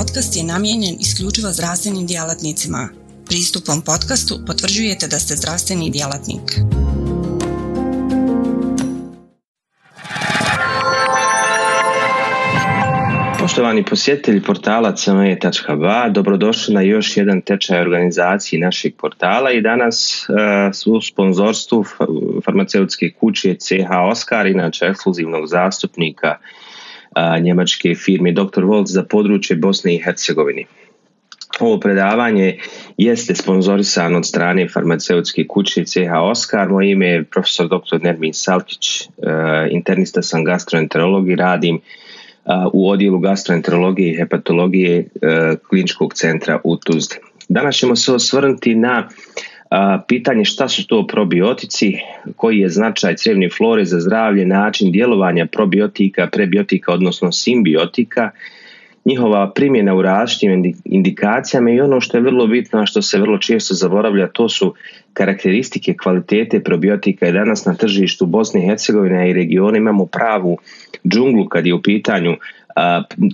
podcast je namijenjen isključivo zdravstvenim djelatnicima. Pristupom podcastu potvrđujete da ste zdravstveni djelatnik. Poštovani posjetitelji portala cme.ba, dobrodošli na još jedan tečaj organizaciji našeg portala i danas uh, u sponzorstvu farmaceutske kuće CH Oskar, inače ekskluzivnog zastupnika njemačke firme Dr. Volt za područje Bosne i Hercegovine. Ovo predavanje jeste sponzorisano od strane farmaceutske kuće CH Oskar. Moje ime je profesor dr. Nermin Salkić, internista sam gastroenterolog i radim u odjelu gastroenterologije i hepatologije kliničkog centra u Tuzli. Danas ćemo se osvrnuti na pitanje šta su to probiotici, koji je značaj crijevne flore za zdravlje, način djelovanja probiotika, prebiotika, odnosno simbiotika, njihova primjena u različitim indikacijama i ono što je vrlo bitno, a što se vrlo često zaboravlja, to su karakteristike kvalitete probiotika. I danas na tržištu Bosne i Hercegovine i regiona imamo pravu džunglu kad je u pitanju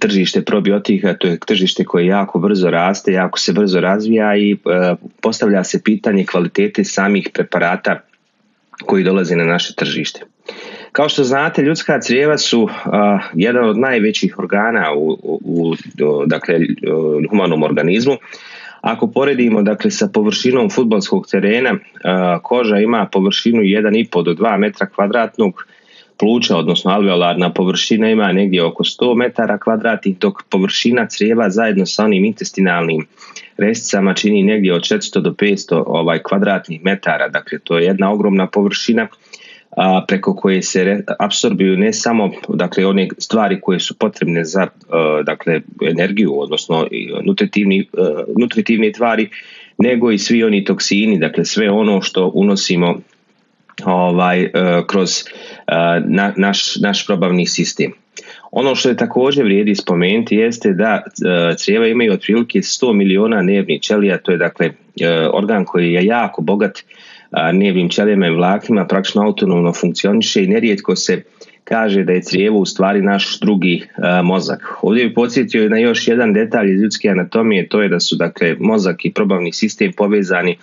tržište probiotika, to je tržište koje jako brzo raste, jako se brzo razvija i postavlja se pitanje kvalitete samih preparata koji dolaze na naše tržište. Kao što znate, ljudska crijeva su jedan od najvećih organa u, u dakle, humanom organizmu. Ako poredimo dakle, sa površinom futbolskog terena, koža ima površinu 1,5 do 2 metra kvadratnog, pluća, odnosno alveolarna površina ima negdje oko 100 metara kvadratnih, dok površina crijeva zajedno sa onim intestinalnim resticama čini negdje od 400 do 500 ovaj, kvadratnih metara. Dakle, to je jedna ogromna površina a, preko koje se apsorbuju ne samo dakle, one stvari koje su potrebne za e, dakle, energiju, odnosno nutritivni, e, nutritivne tvari, nego i svi oni toksini, dakle sve ono što unosimo ovaj, e, kroz na, naš, naš probavni sistem. Ono što je također vrijedi spomenuti jeste da crijeva imaju otprilike 100 miliona nervnih ćelija, to je dakle organ koji je jako bogat nervnim ćelijama i vlaknima, praktično autonomno funkcioniše i nerijetko se kaže da je crijevo u stvari naš drugi mozak. Ovdje bih podsjetio na još jedan detalj iz ljudske anatomije, to je da su dakle mozak i probavni sistem povezani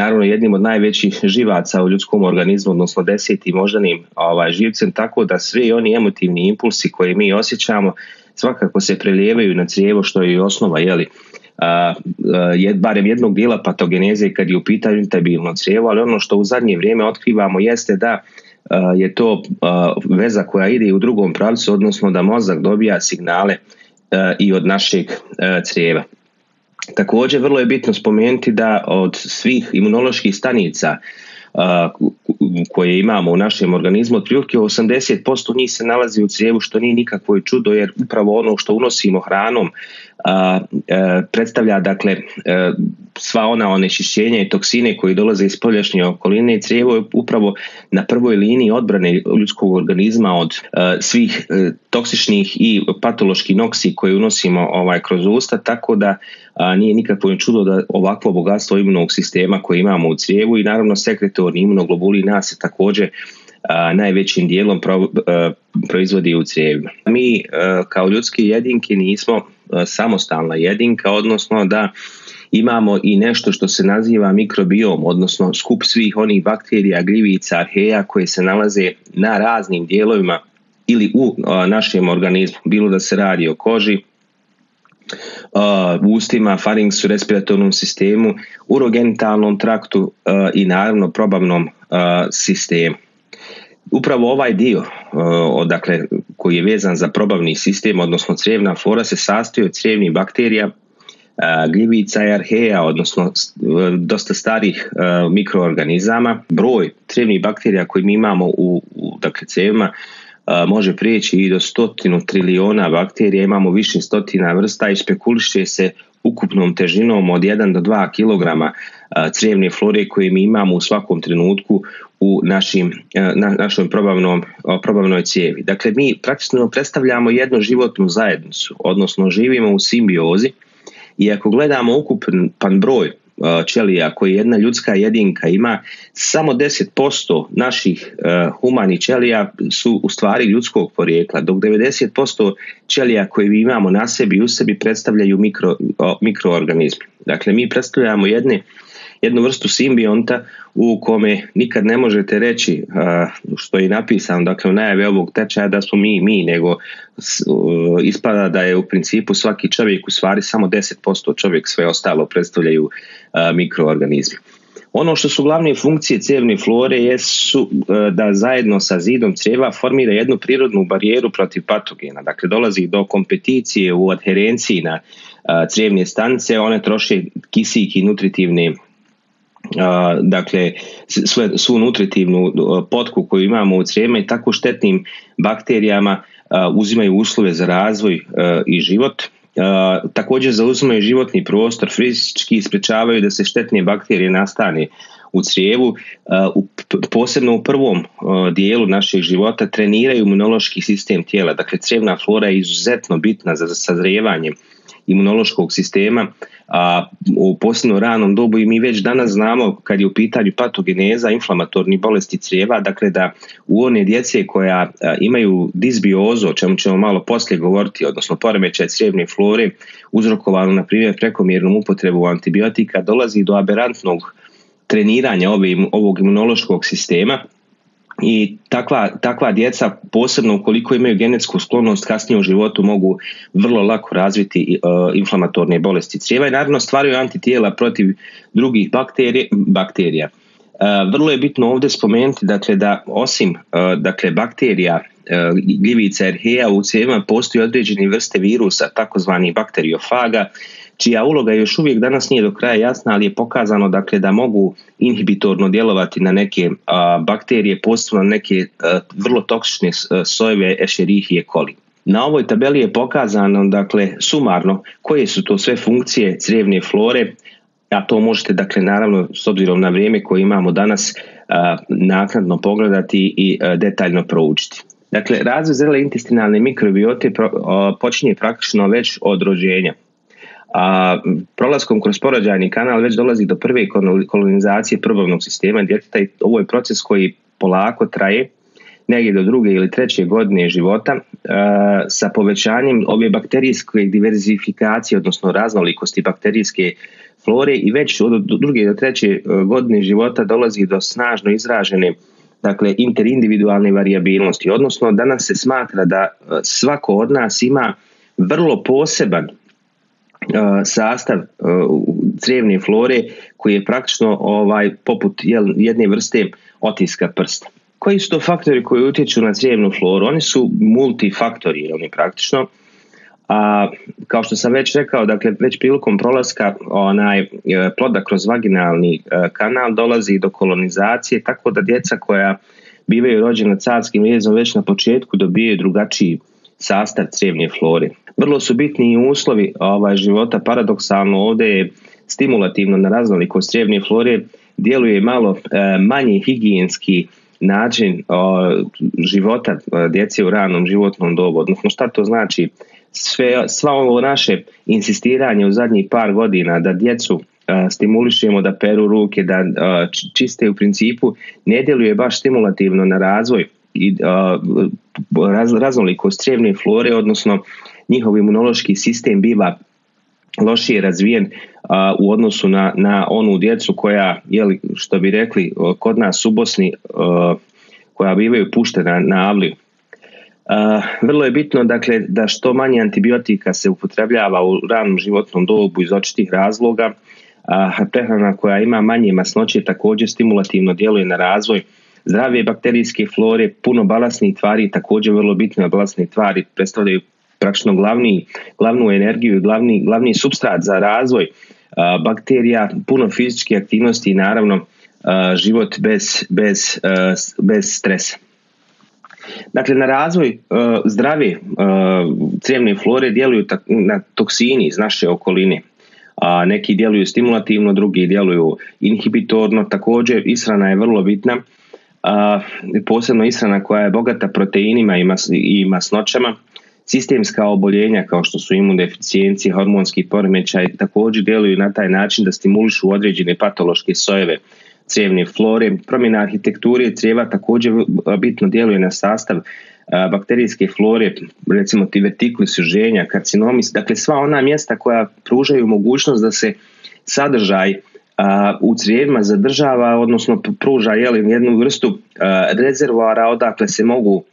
naravno jednim od najvećih živaca u ljudskom organizmu, odnosno desetim moždanim ovaj, živcem, tako da svi oni emotivni impulsi koje mi osjećamo svakako se prelijevaju na crijevo što je i osnova jeli, je barem jednog dijela patogeneze kad je u pitanju intebilno crijevo, ali ono što u zadnje vrijeme otkrivamo jeste da je to veza koja ide u drugom pravcu, odnosno da mozak dobija signale i od našeg crijeva. Također vrlo je bitno spomenuti da od svih imunoloških stanica koje imamo u našem organizmu, otprilike 80% njih se nalazi u crijevu što nije nikakvo čudo jer upravo ono što unosimo hranom predstavlja dakle sva ona onečišćenja i toksine koji dolaze iz poljašnje okoline i crijevo je upravo na prvoj liniji odbrane ljudskog organizma od svih toksičnih i patoloških noksi koje unosimo ovaj kroz usta tako da nije nikakvo čudo da ovakvo bogatstvo imunog sistema koje imamo u crijevu i naravno sekretorni imunoglobuli nas je također najvećim dijelom proizvodi u crijevima. Mi kao ljudski jedinki nismo samostalna jedinka, odnosno da imamo i nešto što se naziva mikrobiom, odnosno skup svih onih bakterija, gljivica, arheja koje se nalaze na raznim dijelovima ili u našem organizmu, bilo da se radi o koži, u ustima, faringsu, respiratornom sistemu, urogenitalnom traktu i naravno probavnom sistemu. Upravo ovaj dio dakle, koji je vezan za probavni sistem, odnosno crijevna flora, se sastoji od crijevnih bakterija, gljivica i arheja, odnosno dosta starih mikroorganizama. Broj crijevnih bakterija koji mi imamo u, u dakle, crijevima može prijeći i do stotinu triliona bakterija, imamo više stotina vrsta i špekuliše se ukupnom težinom od 1 do 2 kg crijevne flore koje mi imamo u svakom trenutku u našim, na, našoj probavnom, probavnoj cijevi. Dakle, mi praktično predstavljamo jednu životnu zajednicu, odnosno živimo u simbiozi i ako gledamo ukupan broj ćelija koji jedna ljudska jedinka ima, samo 10% naših humanih ćelija su u stvari ljudskog porijekla, dok 90% ćelija koje imamo na sebi u sebi predstavljaju mikro, mikroorganizmi. Dakle, mi predstavljamo jedne jednu vrstu simbionta u kome nikad ne možete reći što je napisano dakle u najavi ovog tečaja da smo mi mi nego ispada da je u principu svaki čovjek u stvari samo 10% čovjek sve ostalo predstavljaju mikroorganizmi. Ono što su glavne funkcije crijevne flore jesu da zajedno sa zidom crijeva formira jednu prirodnu barijeru protiv patogena. Dakle, dolazi do kompeticije u adherenciji na crijevne stanice, one troše kisik i nutritivne dakle sve, svu nutritivnu potku koju imamo u crijema i tako štetnim bakterijama uzimaju uslove za razvoj i život. Također zauzimaju životni prostor, fizički ispričavaju da se štetne bakterije nastane u crijevu, posebno u prvom dijelu našeg života treniraju imunološki sistem tijela. Dakle, crijevna flora je izuzetno bitna za sazrijevanje imunološkog sistema a u posljedno ranom dobu i mi već danas znamo kad je u pitanju patogeneza inflamatornih bolesti crijeva, dakle da u one djece koja imaju disbiozu, o čemu ćemo malo poslije govoriti, odnosno poremećaj crijevne flore, uzrokovano na primjer prekomjernom upotrebu antibiotika, dolazi do aberantnog treniranja ovog imunološkog sistema i takva, takva djeca posebno ukoliko imaju genetsku sklonost kasnije u životu mogu vrlo lako razviti uh, inflamatorne bolesti crijeva i naravno stvaraju antitijela protiv drugih bakterije, bakterija. Uh, vrlo je bitno ovdje spomenuti dakle, da osim uh, dakle, bakterija gljivica erheja u cijevima postoji određeni vrste virusa, takozvani bakteriofaga, čija uloga još uvijek danas nije do kraja jasna, ali je pokazano dakle, da mogu inhibitorno djelovati na neke bakterije, posebno neke vrlo toksične sojeve Escherichia coli. Na ovoj tabeli je pokazano dakle sumarno koje su to sve funkcije crijevne flore, a to možete dakle naravno s obzirom na vrijeme koje imamo danas naknadno pogledati i detaljno proučiti. Dakle, razvoj zrele intestinalne mikrobiote počinje praktično već od rođenja a prolaskom kroz porođajni kanal već dolazi do prve kolonizacije probavnog sistema djeteta i ovo je proces koji polako traje negdje do druge ili treće godine života sa povećanjem ove bakterijske diverzifikacije, odnosno raznolikosti bakterijske flore i već od druge do treće e, godine života dolazi do snažno izražene dakle interindividualne variabilnosti, odnosno danas se smatra da e, svako od nas ima vrlo poseban sastav crijevne flore koji je praktično ovaj poput jedne vrste otiska prsta. Koji su to faktori koji utječu na crijevnu floru? Oni su multifaktori, oni praktično. A kao što sam već rekao, dakle već prilikom prolaska onaj e, ploda kroz vaginalni e, kanal dolazi do kolonizacije, tako da djeca koja bivaju rođena carskim vezom već na početku dobijaju drugačiji sastav crijevne flore. Vrlo su bitni i uslovi ovaj, života, paradoksalno ovdje je stimulativno na raznolikost crijevne flore, djeluje malo e, manje higijenski način života e, djece u ranom životnom dobu. Odnosno šta to znači? Sve, sva ovo naše insistiranje u zadnjih par godina da djecu e, stimulišemo da peru ruke, da čiste u principu, ne djeluje baš stimulativno na razvoj i raz, raznolikost crijevne flore, odnosno njihov imunološki sistem biva lošije razvijen u odnosu na, na onu djecu koja, jeli, što bi rekli kod nas u Bosni, koja bivaju puštena na avliju. Vrlo je bitno dakle, da što manje antibiotika se upotrebljava u ranom životnom dobu iz očitih razloga, a prehrana koja ima manje masnoće također stimulativno djeluje na razvoj zdrave bakterijske flore, puno balasnih tvari, također vrlo bitne balasne tvari predstavljaju praktično glavni, glavnu energiju i glavni, glavni substrat za razvoj bakterija, puno fizičke aktivnosti i naravno život bez, bez, bez stresa. Dakle, na razvoj zdrave crijevne flore djeluju na toksini iz naše okoline. A neki djeluju stimulativno, drugi djeluju inhibitorno. Također, ishrana je vrlo bitna a, posebno ishrana koja je bogata proteinima i, i masnoćama Sistemska oboljenja kao što su imunodeficijencije, hormonski poremećaj također djeluju na taj način da stimulišu određene patološke sojeve crijevne flore. Promjena arhitekture crijeva također bitno djeluje na sastav bakterijske flore, recimo ti vertikuli suženja, karcinomis, dakle sva ona mjesta koja pružaju mogućnost da se sadržaj u crijevima zadržava, odnosno pruža jednu vrstu rezervoara odakle se mogu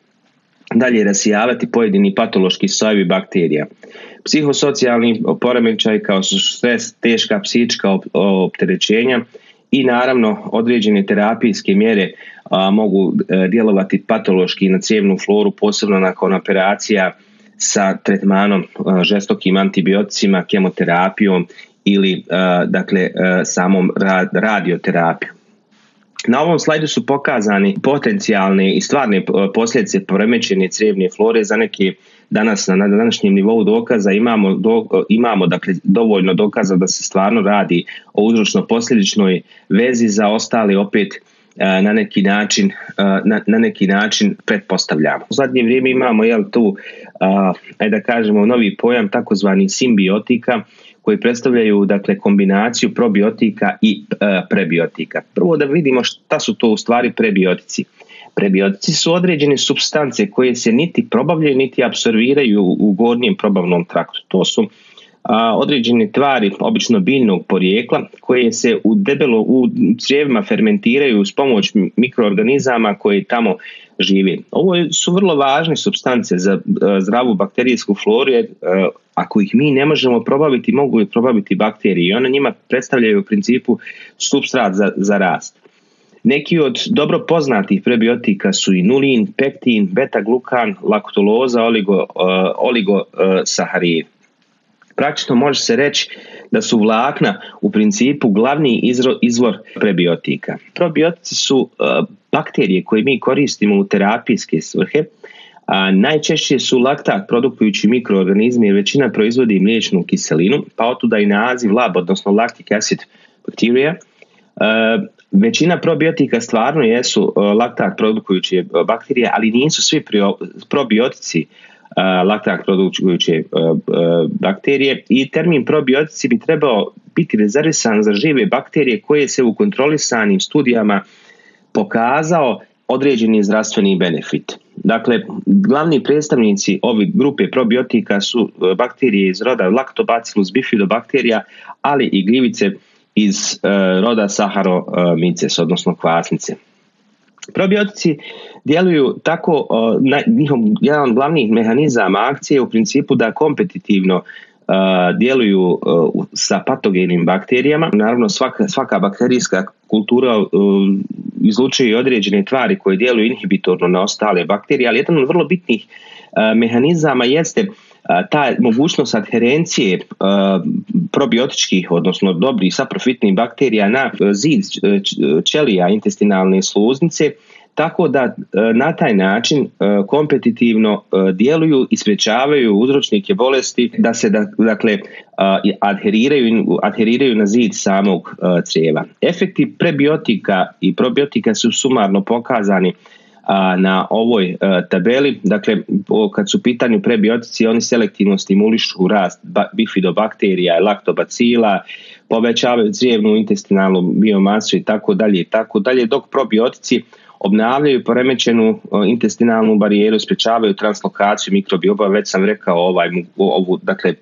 dalje rasijavati pojedini patološki sojevi bakterija. Psihosocijalni poremećaj kao su sve teška psihička opterećenja i naravno određene terapijske mjere mogu e, djelovati patološki na cijevnu floru, posebno nakon operacija sa tretmanom žestokim antibioticima, kemoterapijom ili e, dakle e, samom radioterapijom. Na ovom slajdu su pokazani potencijalne i stvarne posljedice poremećene crijevne flore za neke danas na današnjem nivou dokaza imamo, do, imamo dakle, dovoljno dokaza da se stvarno radi o uzročno posljedičnoj vezi za ostali opet na neki način na, na neki način pretpostavljamo. U zadnje vrijeme imamo jel tu ajde da kažemo novi pojam takozvani simbiotika koji predstavljaju dakle kombinaciju probiotika i e, prebiotika. Prvo da vidimo šta su to u stvari prebiotici. Prebiotici su određene substance koje se niti probavljaju niti apsorviraju u gornjem probavnom traktu. To su određene tvari, obično biljnog porijekla, koje se u debelo u crijevima fermentiraju s pomoć mikroorganizama koji tamo žive. Ovo su vrlo važne substance za zdravu bakterijsku floru jer ako ih mi ne možemo probaviti, mogu ih probaviti bakterije i one njima predstavljaju u principu substrat za, za rast. Neki od dobro poznatih prebiotika su inulin, pektin, beta-glukan, laktuloza, oligo, oligo Praktično može se reći da su vlakna u principu glavni izvor prebiotika. Probiotici su bakterije koje mi koristimo u terapijske svrhe, a najčešće su laktat produkujući mikroorganizmi jer većina proizvodi mliječnu kiselinu, pa otuda i naziv lab, odnosno lactic acid bacteria. Većina probiotika stvarno jesu laktat produkujuće bakterije, ali nisu svi probiotici laktat produkujuće bakterije i termin probiotici bi trebao biti rezervisan za žive bakterije koje se u kontrolisanim studijama pokazao određeni zdravstveni benefit. Dakle, glavni predstavnici ove grupe probiotika su bakterije iz roda Lactobacillus bifidobakterija, ali i gljivice iz roda Saccharomyces, odnosno kvasnice. Probiotici djeluju tako, na, njihov jedan od glavnih mehanizama akcije u principu da kompetitivno djeluju sa patogenim bakterijama. Naravno svaka, svaka bakterijska kultura izlučuje određene tvari koje djeluju inhibitorno na ostale bakterije, ali jedan od vrlo bitnih mehanizama jeste ta mogućnost adherencije probiotičkih, odnosno dobrih saprofitnih bakterija na zid ćelija intestinalne sluznice tako da e, na taj način e, kompetitivno e, djeluju i sprječavaju uzročnike bolesti da se dakle adheriraju, adheriraju na zid samog crijeva. Efekti prebiotika i probiotika su sumarno pokazani na ovoj tabeli. Dakle, kad su u pitanju prebiotici, oni selektivno stimulišu rast bifidobakterija, laktobacila, povećavaju crijevnu intestinalnu biomasu i tako dalje i tako dalje, dok probiotici obnavljaju poremećenu intestinalnu barijeru, sprečavaju translokaciju mikrobioba, već sam rekao ovaj, ovu, dakle,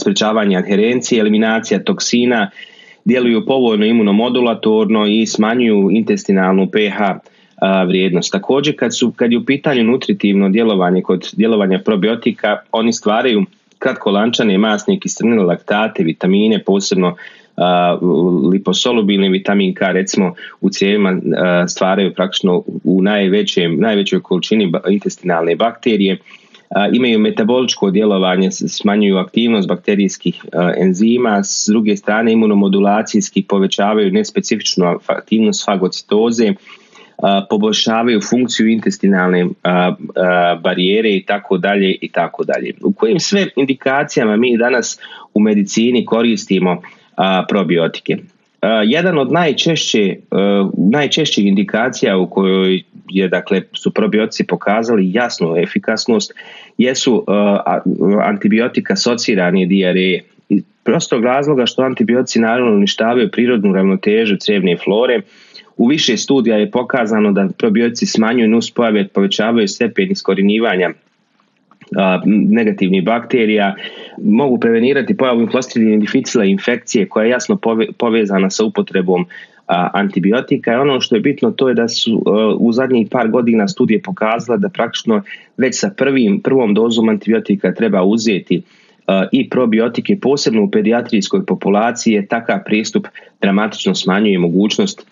sprečavanje adherencije, eliminacija toksina, djeluju povoljno imunomodulatorno i smanjuju intestinalnu pH vrijednost. Također kad, su, kad je u pitanju nutritivno djelovanje kod djelovanja probiotika, oni stvaraju kratkolančane masne kiseline, laktate, vitamine, posebno liposolubilni vitamin K recimo u cijevima stvaraju praktično u najvećem, najvećoj količini intestinalne bakterije imaju metaboličko djelovanje, smanjuju aktivnost bakterijskih enzima, s druge strane imunomodulacijski povećavaju nespecifičnu aktivnost fagocitoze, poboljšavaju funkciju intestinalne barijere i tako dalje i tako dalje. U kojim sve indikacijama mi danas u medicini koristimo probiotike. Jedan od najčešće, najčešćih indikacija u kojoj je dakle su probiotici pokazali jasnu efikasnost jesu antibiotika asocirani dijareje iz prostog razloga što antibiotici naravno uništavaju prirodnu ravnotežu crijevne flore u više studija je pokazano da probiotici smanjuju nuspojave, povećavaju stepen iskorjenjivanja negativnih bakterija, mogu prevenirati pojavu Clostridium difficile infekcije koja je jasno povezana sa upotrebom antibiotika i ono što je bitno to je da su u zadnjih par godina studije pokazala da praktično već sa prvim, prvom dozom antibiotika treba uzeti i probiotike posebno u pedijatrijskoj populaciji je takav pristup dramatično smanjuje mogućnost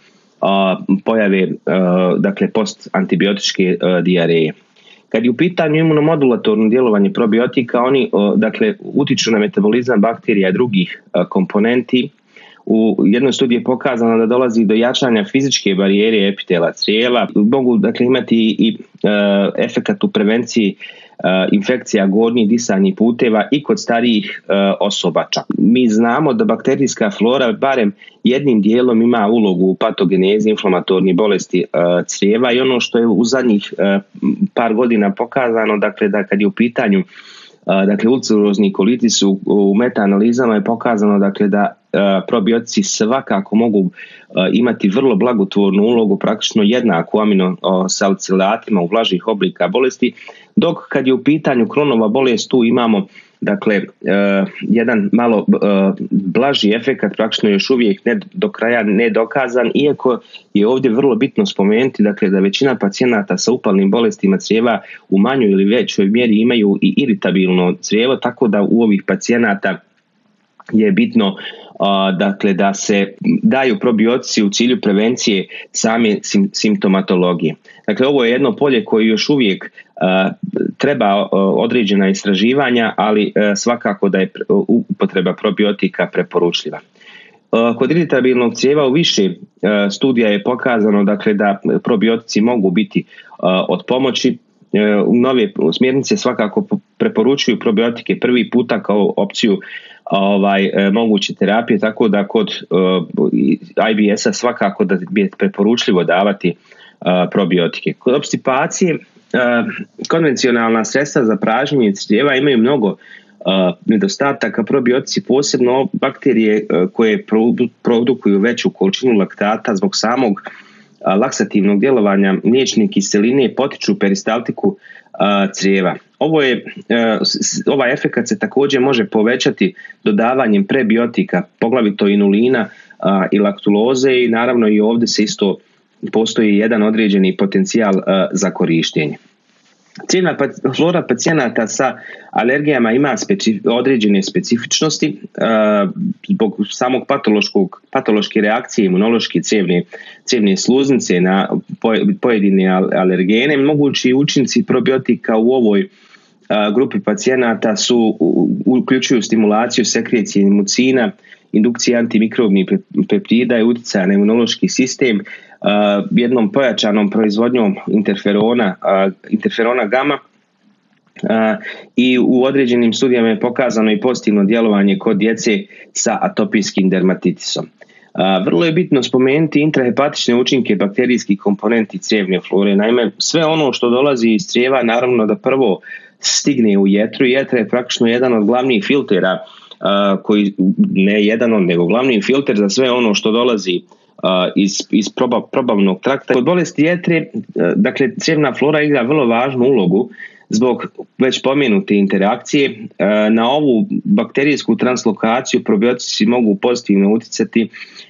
pojave dakle post antibiotičke dijareje. Kad je u pitanju imunomodulatorno djelovanje probiotika, oni dakle utiču na metabolizam bakterija i drugih komponenti. U jednoj studiji je pokazano da dolazi do jačanja fizičke barijere epitela crijeva. Mogu dakle imati i efekat u prevenciji E, infekcija gornjih disajnih puteva i kod starijih e, osoba čak. Mi znamo da bakterijska flora barem jednim dijelom ima ulogu u patogenezi inflamatornih bolesti e, crijeva i ono što je u zadnjih par godina pokazano, dakle da kad je u pitanju dakle ulcerozni kolitis u, u metaanalizama je pokazano dakle da probiotici svakako mogu imati vrlo blagotvornu ulogu praktično jednaku amino salicilatima u vlažih oblika bolesti dok kad je u pitanju kronova bolest tu imamo dakle jedan malo blaži efekat praktično još uvijek ne do kraja nedokazan iako je ovdje vrlo bitno spomenuti dakle da većina pacijenata sa upalnim bolestima crijeva u manjoj ili većoj mjeri imaju i iritabilno crijevo tako da u ovih pacijenata je bitno dakle da se daju probiotici u cilju prevencije same simptomatologije. Dakle, ovo je jedno polje koje još uvijek treba određena istraživanja, ali svakako da je upotreba probiotika preporučljiva. Kod iritabilnog cijeva u više studija je pokazano dakle, da probiotici mogu biti od pomoći. Nove smjernice svakako preporučuju probiotike prvi puta kao opciju ovaj, e, moguće terapije, tako da kod e, IBS-a svakako da bi je preporučljivo davati e, probiotike. Kod obstipacije konvencionalna sredstva za pražnjenje crijeva imaju mnogo nedostataka probiotici, posebno bakterije koje produkuju veću količinu laktata zbog samog laksativnog djelovanja mliječne kiseline potiču peristaltiku crijeva. Ovo je, e, ovaj efekat se također može povećati dodavanjem prebiotika, poglavito inulina i laktuloze i naravno i ovdje se isto postoji jedan određeni potencijal za korištenje. Cijena flora pacijenata sa alergijama ima određene specifičnosti zbog samog patološkog, patološke reakcije imunološke cijevne, cijevne sluznice na pojedine alergene. Mogući učinci probiotika u ovoj grupi pacijenata su uključuju stimulaciju sekrecije mucina, indukcije antimikrobnih peptida i utjecaja na imunološki sistem, jednom pojačanom proizvodnjom interferona, interferona gama i u određenim studijama je pokazano i pozitivno djelovanje kod djece sa atopijskim dermatitisom. Vrlo je bitno spomenuti intrahepatične učinke bakterijskih komponenti crijevne flore. Naime, sve ono što dolazi iz crijeva naravno da prvo stigne u jetru. Jetra je praktično jedan od glavnih filtera koji ne jedan od nego glavni filter za sve ono što dolazi iz, iz probavnog trakta. Kod bolesti jetre, dakle, crijevna flora igra vrlo važnu ulogu zbog već pomenute interakcije. Na ovu bakterijsku translokaciju probiotici mogu pozitivno utjecati.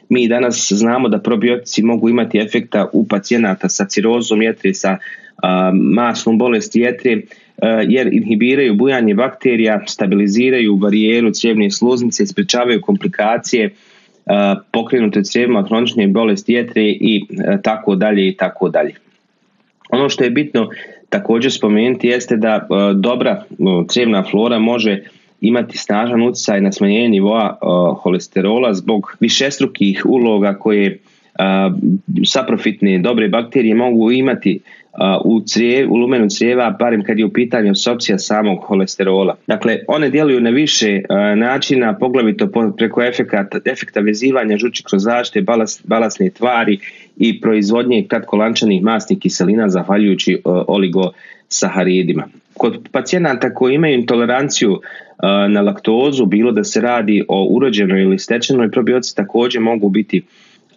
Mi danas znamo da probiotici mogu imati efekta u pacijenata sa cirozom jetre, sa masnom bolesti jetre, jer inhibiraju bujanje bakterija, stabiliziraju barijeru cijevne sluznice, sprečavaju komplikacije, pokrenute crijevima kronične bolesti jetre i tako dalje i tako dalje. Ono što je bitno također spomenuti jeste da dobra crijevna flora može imati snažan utjecaj na smanjenje nivoa holesterola zbog višestrukih uloga koje saprofitne dobre bakterije mogu imati u, crijev, u lumenu crijeva, barem kad je u pitanju apsorpcija samog holesterola. Dakle, one djeluju na više načina, poglavito preko efekta, efekta vezivanja žuči kroz zaštite, balasne tvari i proizvodnje kratkolančanih masnih kiselina zahvaljujući oligosaharidima. Kod pacijenata koji imaju intoleranciju na laktozu, bilo da se radi o urođenoj ili stečenoj probioci također mogu biti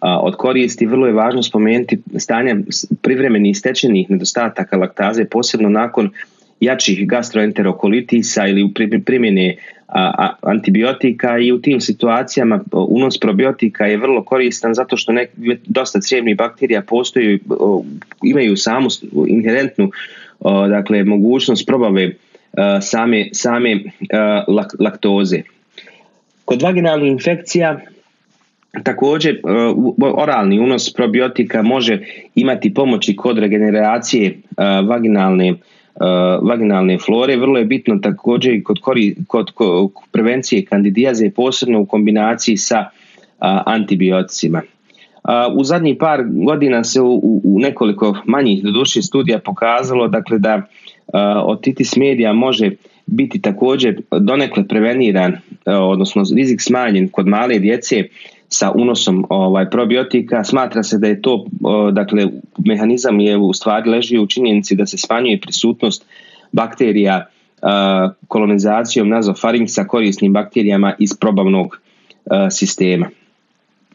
od koristi. Vrlo je važno spomenuti stanje privremenih stečenih nedostataka laktaze, posebno nakon jačih gastroenterokolitisa ili u primjene antibiotika i u tim situacijama unos probiotika je vrlo koristan zato što nek, dosta crijevnih bakterija postoji, imaju samu inherentnu dakle, mogućnost probave same, same laktoze. Kod vaginalnih infekcija Također, e, oralni unos probiotika može imati pomoći kod regeneracije e, vaginalne, e, vaginalne flore. Vrlo je bitno također i kod, kod, prevencije kandidijaze, posebno u kombinaciji sa antibioticima. U zadnjih par godina se u, nekoliko manjih doduših studija pokazalo dakle, da otitis medija može biti također donekle preveniran, odnosno rizik smanjen kod male djece sa unosom ovaj probiotika smatra se da je to dakle mehanizam je u stvari leži u činjenici da se smanjuje prisutnost bakterija kolonizacijom sa korisnim bakterijama iz probavnog sistema.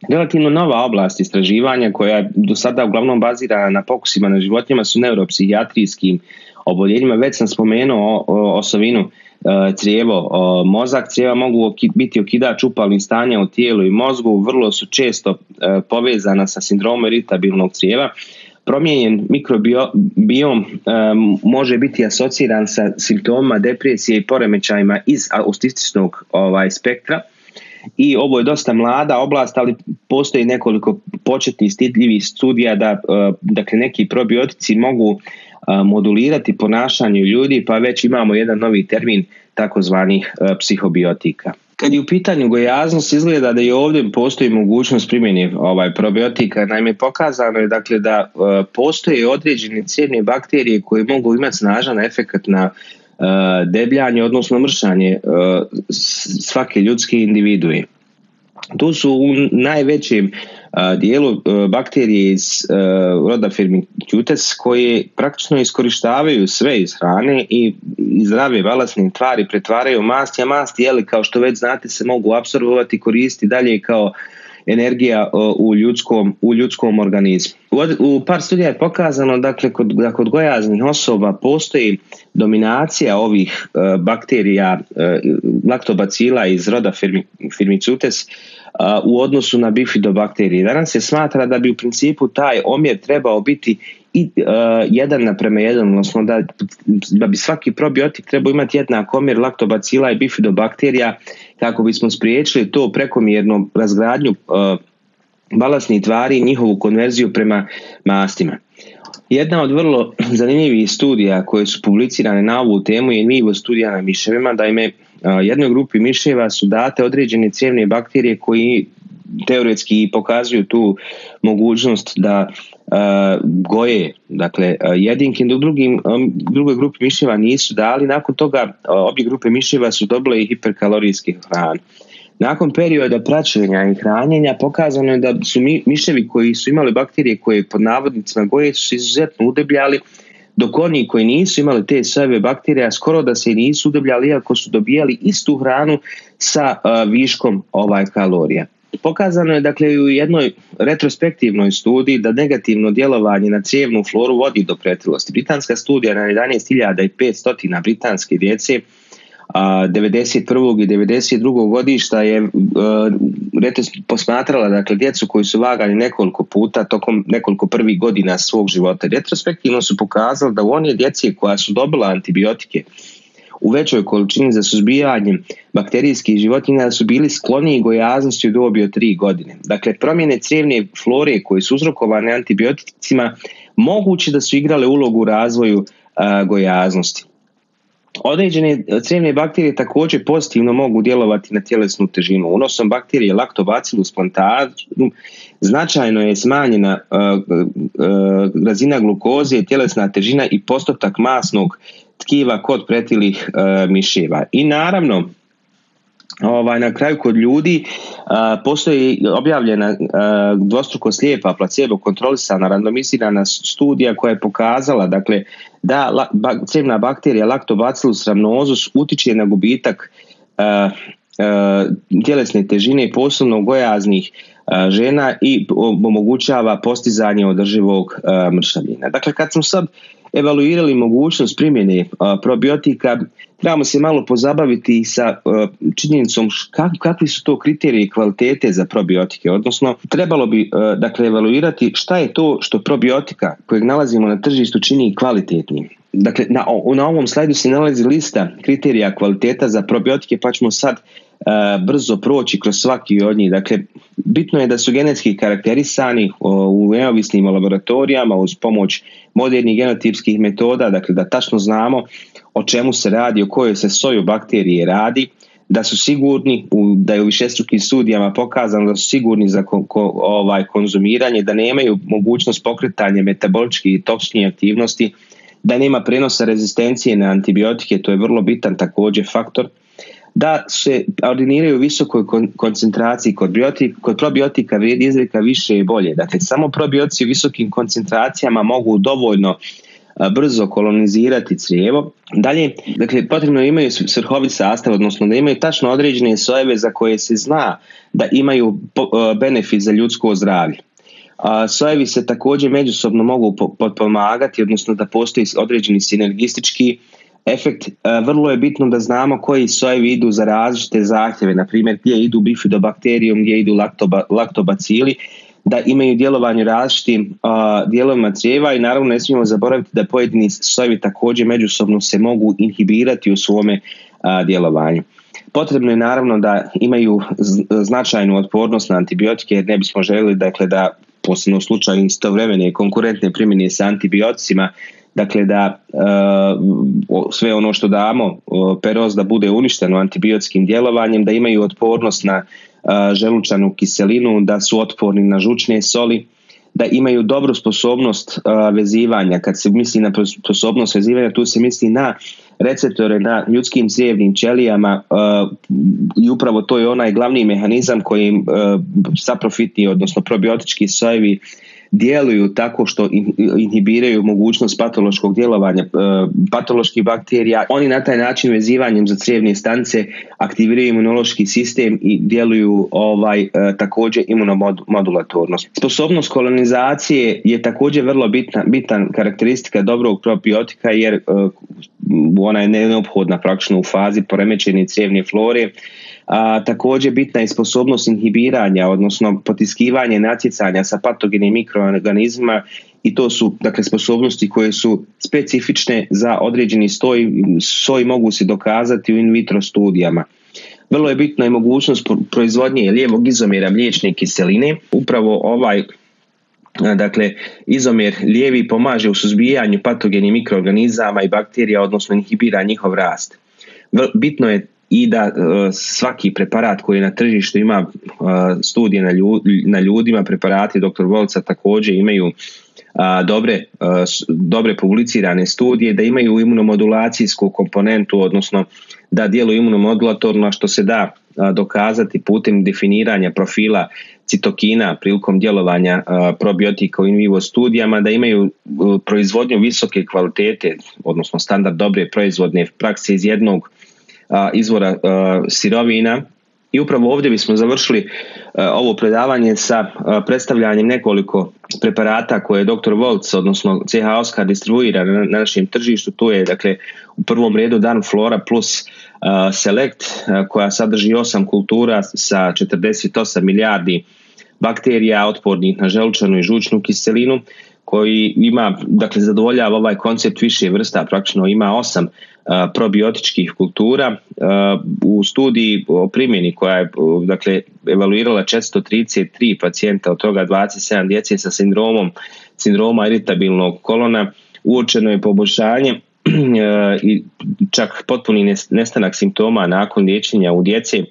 Relativno nova oblast istraživanja koja je do sada uglavnom bazirana na pokusima na životinjama su neuropsihijatrijskim oboljenjima. Već sam spomenuo osovinu E, crijevo, mozak crijeva mogu biti okidač upalnih stanja u tijelu i mozgu, vrlo su često e, povezana sa sindromom iritabilnog crijeva. Promijenjen mikrobiom e, može biti asociran sa simptomima depresije i poremećajima iz autističnog ovaj, spektra i ovo je dosta mlada oblast, ali postoji nekoliko početnih stidljivih studija da dakle, neki probiotici mogu modulirati ponašanje ljudi, pa već imamo jedan novi termin takozvanih e, psihobiotika. Kad je u pitanju gojaznost izgleda da i ovdje postoji mogućnost primjene ovaj probiotika, naime pokazano je dakle da e, postoje određene cijene bakterije koje mogu imati snažan efekt na e, debljanje, odnosno mršanje svake ljudske individue. Tu su u najvećem dijelu bakterije iz roda Firmicutes koje praktično iskorištavaju sve iz hrane i zdrave balasne tvari pretvaraju masti, a masti jeli kao što već znate se mogu apsorbovati i koristiti dalje kao energija u ljudskom, u ljudskom organizmu. U, par studija je pokazano dakle, kod, da kod gojaznih osoba postoji dominacija ovih bakterija laktobacila iz roda Firmicutes u odnosu na bifidobakterije. Danas se smatra da bi u principu taj omjer trebao biti i uh, jedan naprema jedan, odnosno da, da bi svaki probiotik trebao imati jednak omjer laktobacila i bifidobakterija kako bismo spriječili to prekomjernu razgradnju uh, balasnih tvari i njihovu konverziju prema mastima. Jedna od vrlo zanimljivih studija koje su publicirane na ovu temu je nivo studija na miševima, da ime jednoj grupi miševa su date određene cijevne bakterije koji teoretski pokazuju tu mogućnost da goje dakle jedinke. Dok drugim, drugoj grupi miševa nisu dali. Nakon toga obje grupe miševa su dobile i hiperkalorijske hrane nakon perioda praćenja i hranjenja pokazano je da su miševi koji su imali bakterije koje pod navodnicima goje su izuzetno udebljali dok oni koji nisu imali te sebe bakterije skoro da se nisu udebljali iako su dobijali istu hranu sa viškom ovaj kalorija. Pokazano je dakle u jednoj retrospektivnoj studiji da negativno djelovanje na cijevnu floru vodi do pretilosti. Britanska studija na 11.500 britanske djece a 91. i 92. godišta je uh, posmatrala dakle, djecu koji su vagali nekoliko puta tokom nekoliko prvih godina svog života. Retrospektivno su pokazali da u one djeci koja su dobila antibiotike u većoj količini za suzbijanje bakterijskih životinja su bili skloniji gojaznosti u dobi od 3 godine. Dakle, promjene crijevne flore koje su uzrokovane antibioticima moguće da su igrale ulogu u razvoju gojaznosti. Određene crijevne bakterije također pozitivno mogu djelovati na tjelesnu težinu. Unosom bakterije Lactobacillus plantarum značajno je smanjena uh, uh, razina glukoze, tjelesna težina i postotak masnog tkiva kod pretilih uh, miševa. I naravno, ovaj, na kraju kod ljudi postoji objavljena dvostruko slijepa placebo kontrolisana randomizirana studija koja je pokazala dakle da la, crevna bakterija Lactobacillus rhamnosus utiče na gubitak tjelesne težine posebno gojaznih žena i omogućava postizanje održivog mršavljenja. Dakle, kad smo sad evaluirali mogućnost primjene probiotika, trebamo se malo pozabaviti sa činjenicom kakvi su to kriteriji kvalitete za probiotike, odnosno trebalo bi dakle evaluirati šta je to što probiotika kojeg nalazimo na tržištu čini kvalitetnim. Dakle, na, na ovom slajdu se nalazi lista kriterija kvaliteta za probiotike, pa ćemo sad brzo proći kroz svaki od njih. Dakle, bitno je da su genetski karakterisani u neovisnim laboratorijama uz pomoć modernih genotipskih metoda, dakle da tačno znamo o čemu se radi, o kojoj se soju bakterije radi, da su sigurni, da je u višestrukim studijama pokazano da su sigurni za ko, ovaj konzumiranje, da nemaju mogućnost pokretanja metaboličkih i toksičnih aktivnosti, da nema prenosa rezistencije na antibiotike, to je vrlo bitan također faktor, da se ordiniraju u visokoj koncentraciji kod, biotik, kod probiotika vrijedi izreka više i bolje. Dakle, samo probiotici u visokim koncentracijama mogu dovoljno brzo kolonizirati crijevo. Dalje, dakle, potrebno imaju svrhovit sastav, odnosno da imaju tačno određene sojeve za koje se zna da imaju benefit za ljudsko zdravlje. Sojevi se također međusobno mogu potpomagati, odnosno da postoji određeni sinergistički efekt, vrlo je bitno da znamo koji sojevi idu za različite zahtjeve, na primjer gdje idu bifidobakterijom, gdje idu laktoba, laktobacili, da imaju djelovanje različitim uh, dijelovima crijeva i naravno ne smijemo zaboraviti da pojedini sojevi također međusobno se mogu inhibirati u svome djelovanju. Potrebno je naravno da imaju značajnu otpornost na antibiotike jer ne bismo željeli dakle, da posebno u slučaju istovremene konkurentne primjene sa antibioticima dakle da uh, sve ono što damo peroz da bude uništeno antibiotskim djelovanjem, da imaju otpornost na uh, želučanu kiselinu, da su otporni na žučne soli, da imaju dobru sposobnost vezivanja. Kad se misli na sposobnost vezivanja, tu se misli na receptore na ljudskim crijevnim ćelijama i upravo to je onaj glavni mehanizam koji saprofitni, odnosno probiotički sojevi djeluju tako što inhibiraju mogućnost patološkog djelovanja e, patoloških bakterija. Oni na taj način vezivanjem za crijevne stanice aktiviraju imunološki sistem i djeluju ovaj e, također imunomodulatorno. Sposobnost kolonizacije je također vrlo bitna, bitan karakteristika dobrog probiotika jer e, ona je neophodna praktično u fazi poremećene crijevne flore a, također bitna je sposobnost inhibiranja, odnosno potiskivanje natjecanja sa patogenim mikroorganizmima i to su dakle sposobnosti koje su specifične za određeni stoj, soj mogu se dokazati u in vitro studijama. Vrlo je bitna i mogućnost proizvodnje lijevog izomjera mliječne kiseline. Upravo ovaj Dakle, izomer lijevi pomaže u suzbijanju patogenih mikroorganizama i bakterija, odnosno inhibira njihov rast. Bitno je i da e, svaki preparat koji na tržištu ima e, studije na ljudima, preparati dr. Volca također imaju dobre, e, dobre publicirane studije, da imaju imunomodulacijsku komponentu, odnosno da djeluju imunomodulatorno, što se da dokazati putem definiranja profila citokina prilikom djelovanja probiotika u in vivo studijama, da imaju proizvodnju visoke kvalitete, odnosno standard dobre proizvodne prakse iz jednog izvora sirovina i upravo ovdje bismo završili ovo predavanje sa predstavljanjem nekoliko preparata koje je dr. Volc, odnosno CH Oscar distribuira na našem tržištu. Tu je dakle u prvom redu Dan Flora plus Select koja sadrži osam kultura sa 48 milijardi bakterija otpornih na želučanu i žučnu kiselinu koji ima, dakle zadovoljava ovaj koncept više vrsta, praktično ima osam probiotičkih kultura. U studiji o primjeni koja je dakle, evaluirala 433 pacijenta, od toga 27 djece sa sindromom sindroma iritabilnog kolona, uočeno je poboljšanje i čak potpuni nestanak simptoma nakon liječenja u djece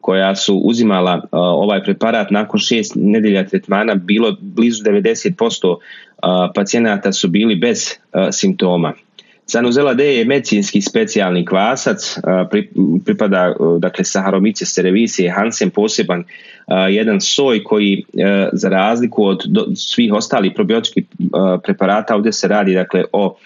koja su uzimala ovaj preparat nakon šest nedelja tretmana bilo blizu 90% pacijenata su bili bez simptoma. Sanuzela D je medicinski specijalni kvasac, pripada dakle Saharomice cerevisije Hansen poseban jedan soj koji za razliku od svih ostalih probiotičkih preparata ovdje se radi dakle o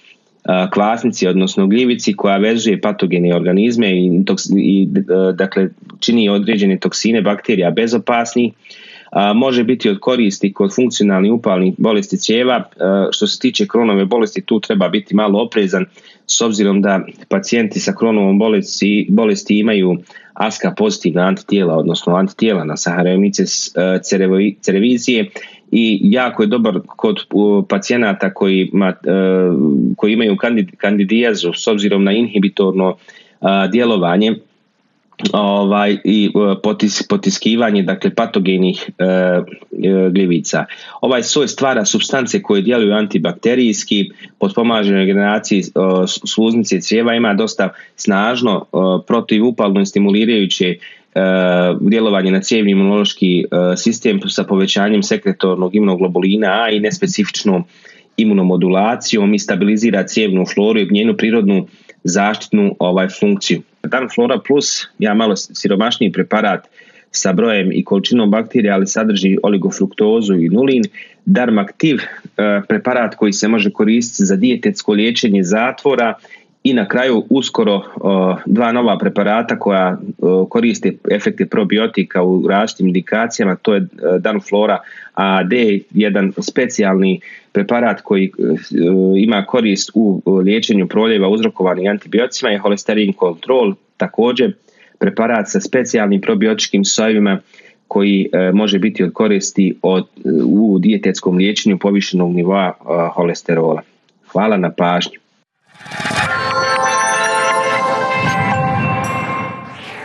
kvasnici, odnosno gljivici koja vezuje patogene organizme i, i dakle čini određene toksine bakterija bezopasni može biti od koristi kod funkcionalnih upalnih bolesti cijeva. Što se tiče kronove bolesti, tu treba biti malo oprezan s obzirom da pacijenti sa kronovom bolesti, bolesti imaju aska pozitivna antitijela, odnosno antitijela na saharemice cerevizije i jako je dobar kod pacijenata koji, koji imaju kandidijazu s obzirom na inhibitorno djelovanje ovaj i e, potis, potiskivanje dakle patogenih e, e, gljivica. Ovaj soj stvara substance koje djeluju antibakterijski, potpomaže regeneraciji e, sluznice crijeva, ima dosta snažno e, protivupalno i stimulirajuće e, djelovanje na cijevni imunološki sistem sa povećanjem sekretornog imunoglobulina A i nespecifičnom imunomodulacijom i stabilizira cijevnu floru i njenu prirodnu zaštitnu ovaj funkciju. Dan Flora Plus ja malo siromašniji preparat sa brojem i količinom bakterija, ali sadrži oligofruktozu i nulin. Darmaktiv, e, preparat koji se može koristiti za dijetetsko liječenje zatvora i na kraju uskoro dva nova preparata koja koriste efekte probiotika u različitim indikacijama, to je e, Danflora AD, jedan specijalni preparat koji e, ima korist u liječenju proljeva uzrokovanih antibioticima i holesterin kontrol, također preparat sa specijalnim probiotičkim sojevima koji e, može biti od koristi od, u dijetetskom liječenju povišenog nivoa holesterola. Hvala na pažnju.